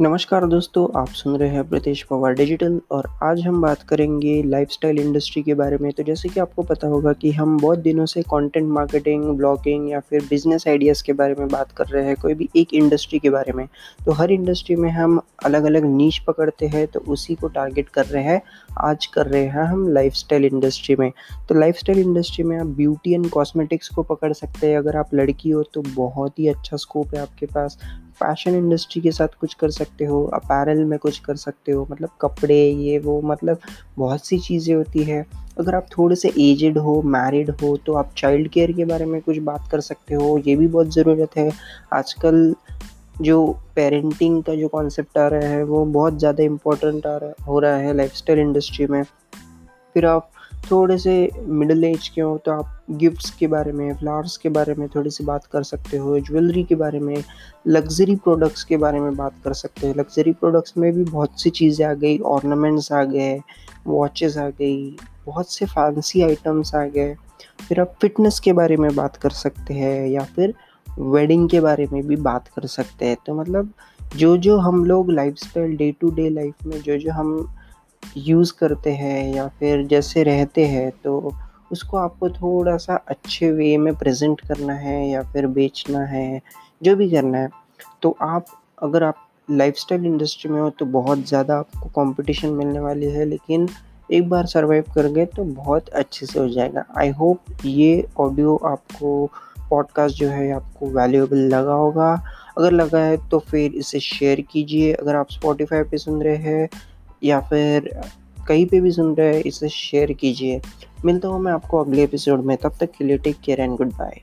नमस्कार दोस्तों, आप सुन रहे हैं प्रीतेश पवार डिजिटल और आज हम बात करेंगे लाइफस्टाइल इंडस्ट्री के बारे में। तो जैसे कि आपको पता होगा कि हम बहुत दिनों से कंटेंट मार्केटिंग ब्लॉगिंग या फिर बिज़नेस आइडियाज़ के बारे में बात कर रहे हैं, कोई भी एक इंडस्ट्री के बारे में। तो हर इंडस्ट्री में हम अलग अलग नीच पकड़ते हैं तो उसी को टारगेट कर रहे हैं, आज कर रहे हैं हम लाइफ इंडस्ट्री में। तो लाइफ इंडस्ट्री में आप ब्यूटी एंड कॉस्मेटिक्स को पकड़ सकते हैं। अगर आप लड़की हो तो बहुत ही अच्छा स्कोप है आपके पास। फ़ैशन इंडस्ट्री के साथ कुछ कर सकते हो अपैरल में कुछ कर सकते हो मतलब कपड़े, ये, वो मतलब बहुत सी चीज़ें होती है। अगर आप थोड़े से एजड हो मैरिड हो तो आप चाइल्ड केयर के बारे में कुछ बात कर सकते हो, ये भी बहुत ज़रूरत है। आजकल जो पेरेंटिंग का जो कॉन्सेप्ट आ रहा है, वो बहुत ज़्यादा इम्पोर्टेंट आ रहा, हो रहा है लाइफस्टाइल इंडस्ट्री में। फिर आप थोड़े से मिडिल एज के हो तो आप गिफ्ट्स के बारे में फ्लावर्स के बारे में थोड़ी सी बात कर सकते हो ज्वेलरी के बारे में लग्जरी प्रोडक्ट्स के बारे में बात कर सकते हो। लग्जरी प्रोडक्ट्स में भी बहुत सी चीज़ें आ गई ऑर्नामेंट्स आ गए वॉचेस आ गई, बहुत से फैंसी आइटम्स आ गए। फिर आप फिटनेस के बारे में बात कर सकते हैं या फिर वेडिंग के बारे में भी बात कर सकते हैं। तो मतलब जो जो हम लोग life day to day life में जो जो हम यूज़ करते हैं या फिर जैसे रहते हैं तो उसको आपको थोड़ा सा अच्छे वे में प्रेजेंट करना है या फिर बेचना है, जो भी करना है। तो आप, अगर आप लाइफस्टाइल इंडस्ट्री में हो तो बहुत ज़्यादा आपको कंपटीशन मिलने वाली है, लेकिन एक बार सरवाइव कर गए तो बहुत अच्छे से हो जाएगा। आई होप ये ऑडियो आपको पॉडकास्ट जो है, आपको वैल्यूएबल लगा होगा। अगर लगा है तो फिर इसे शेयर कीजिए। अगर आप स्पॉटिफाई पे सुन रहे हैं या फिर कहीं पे भी सुन रहे हैं, इसे शेयर कीजिए। मिलता हूँ मैं आपको अगले एपिसोड में। तब तक के लिए take care and good bye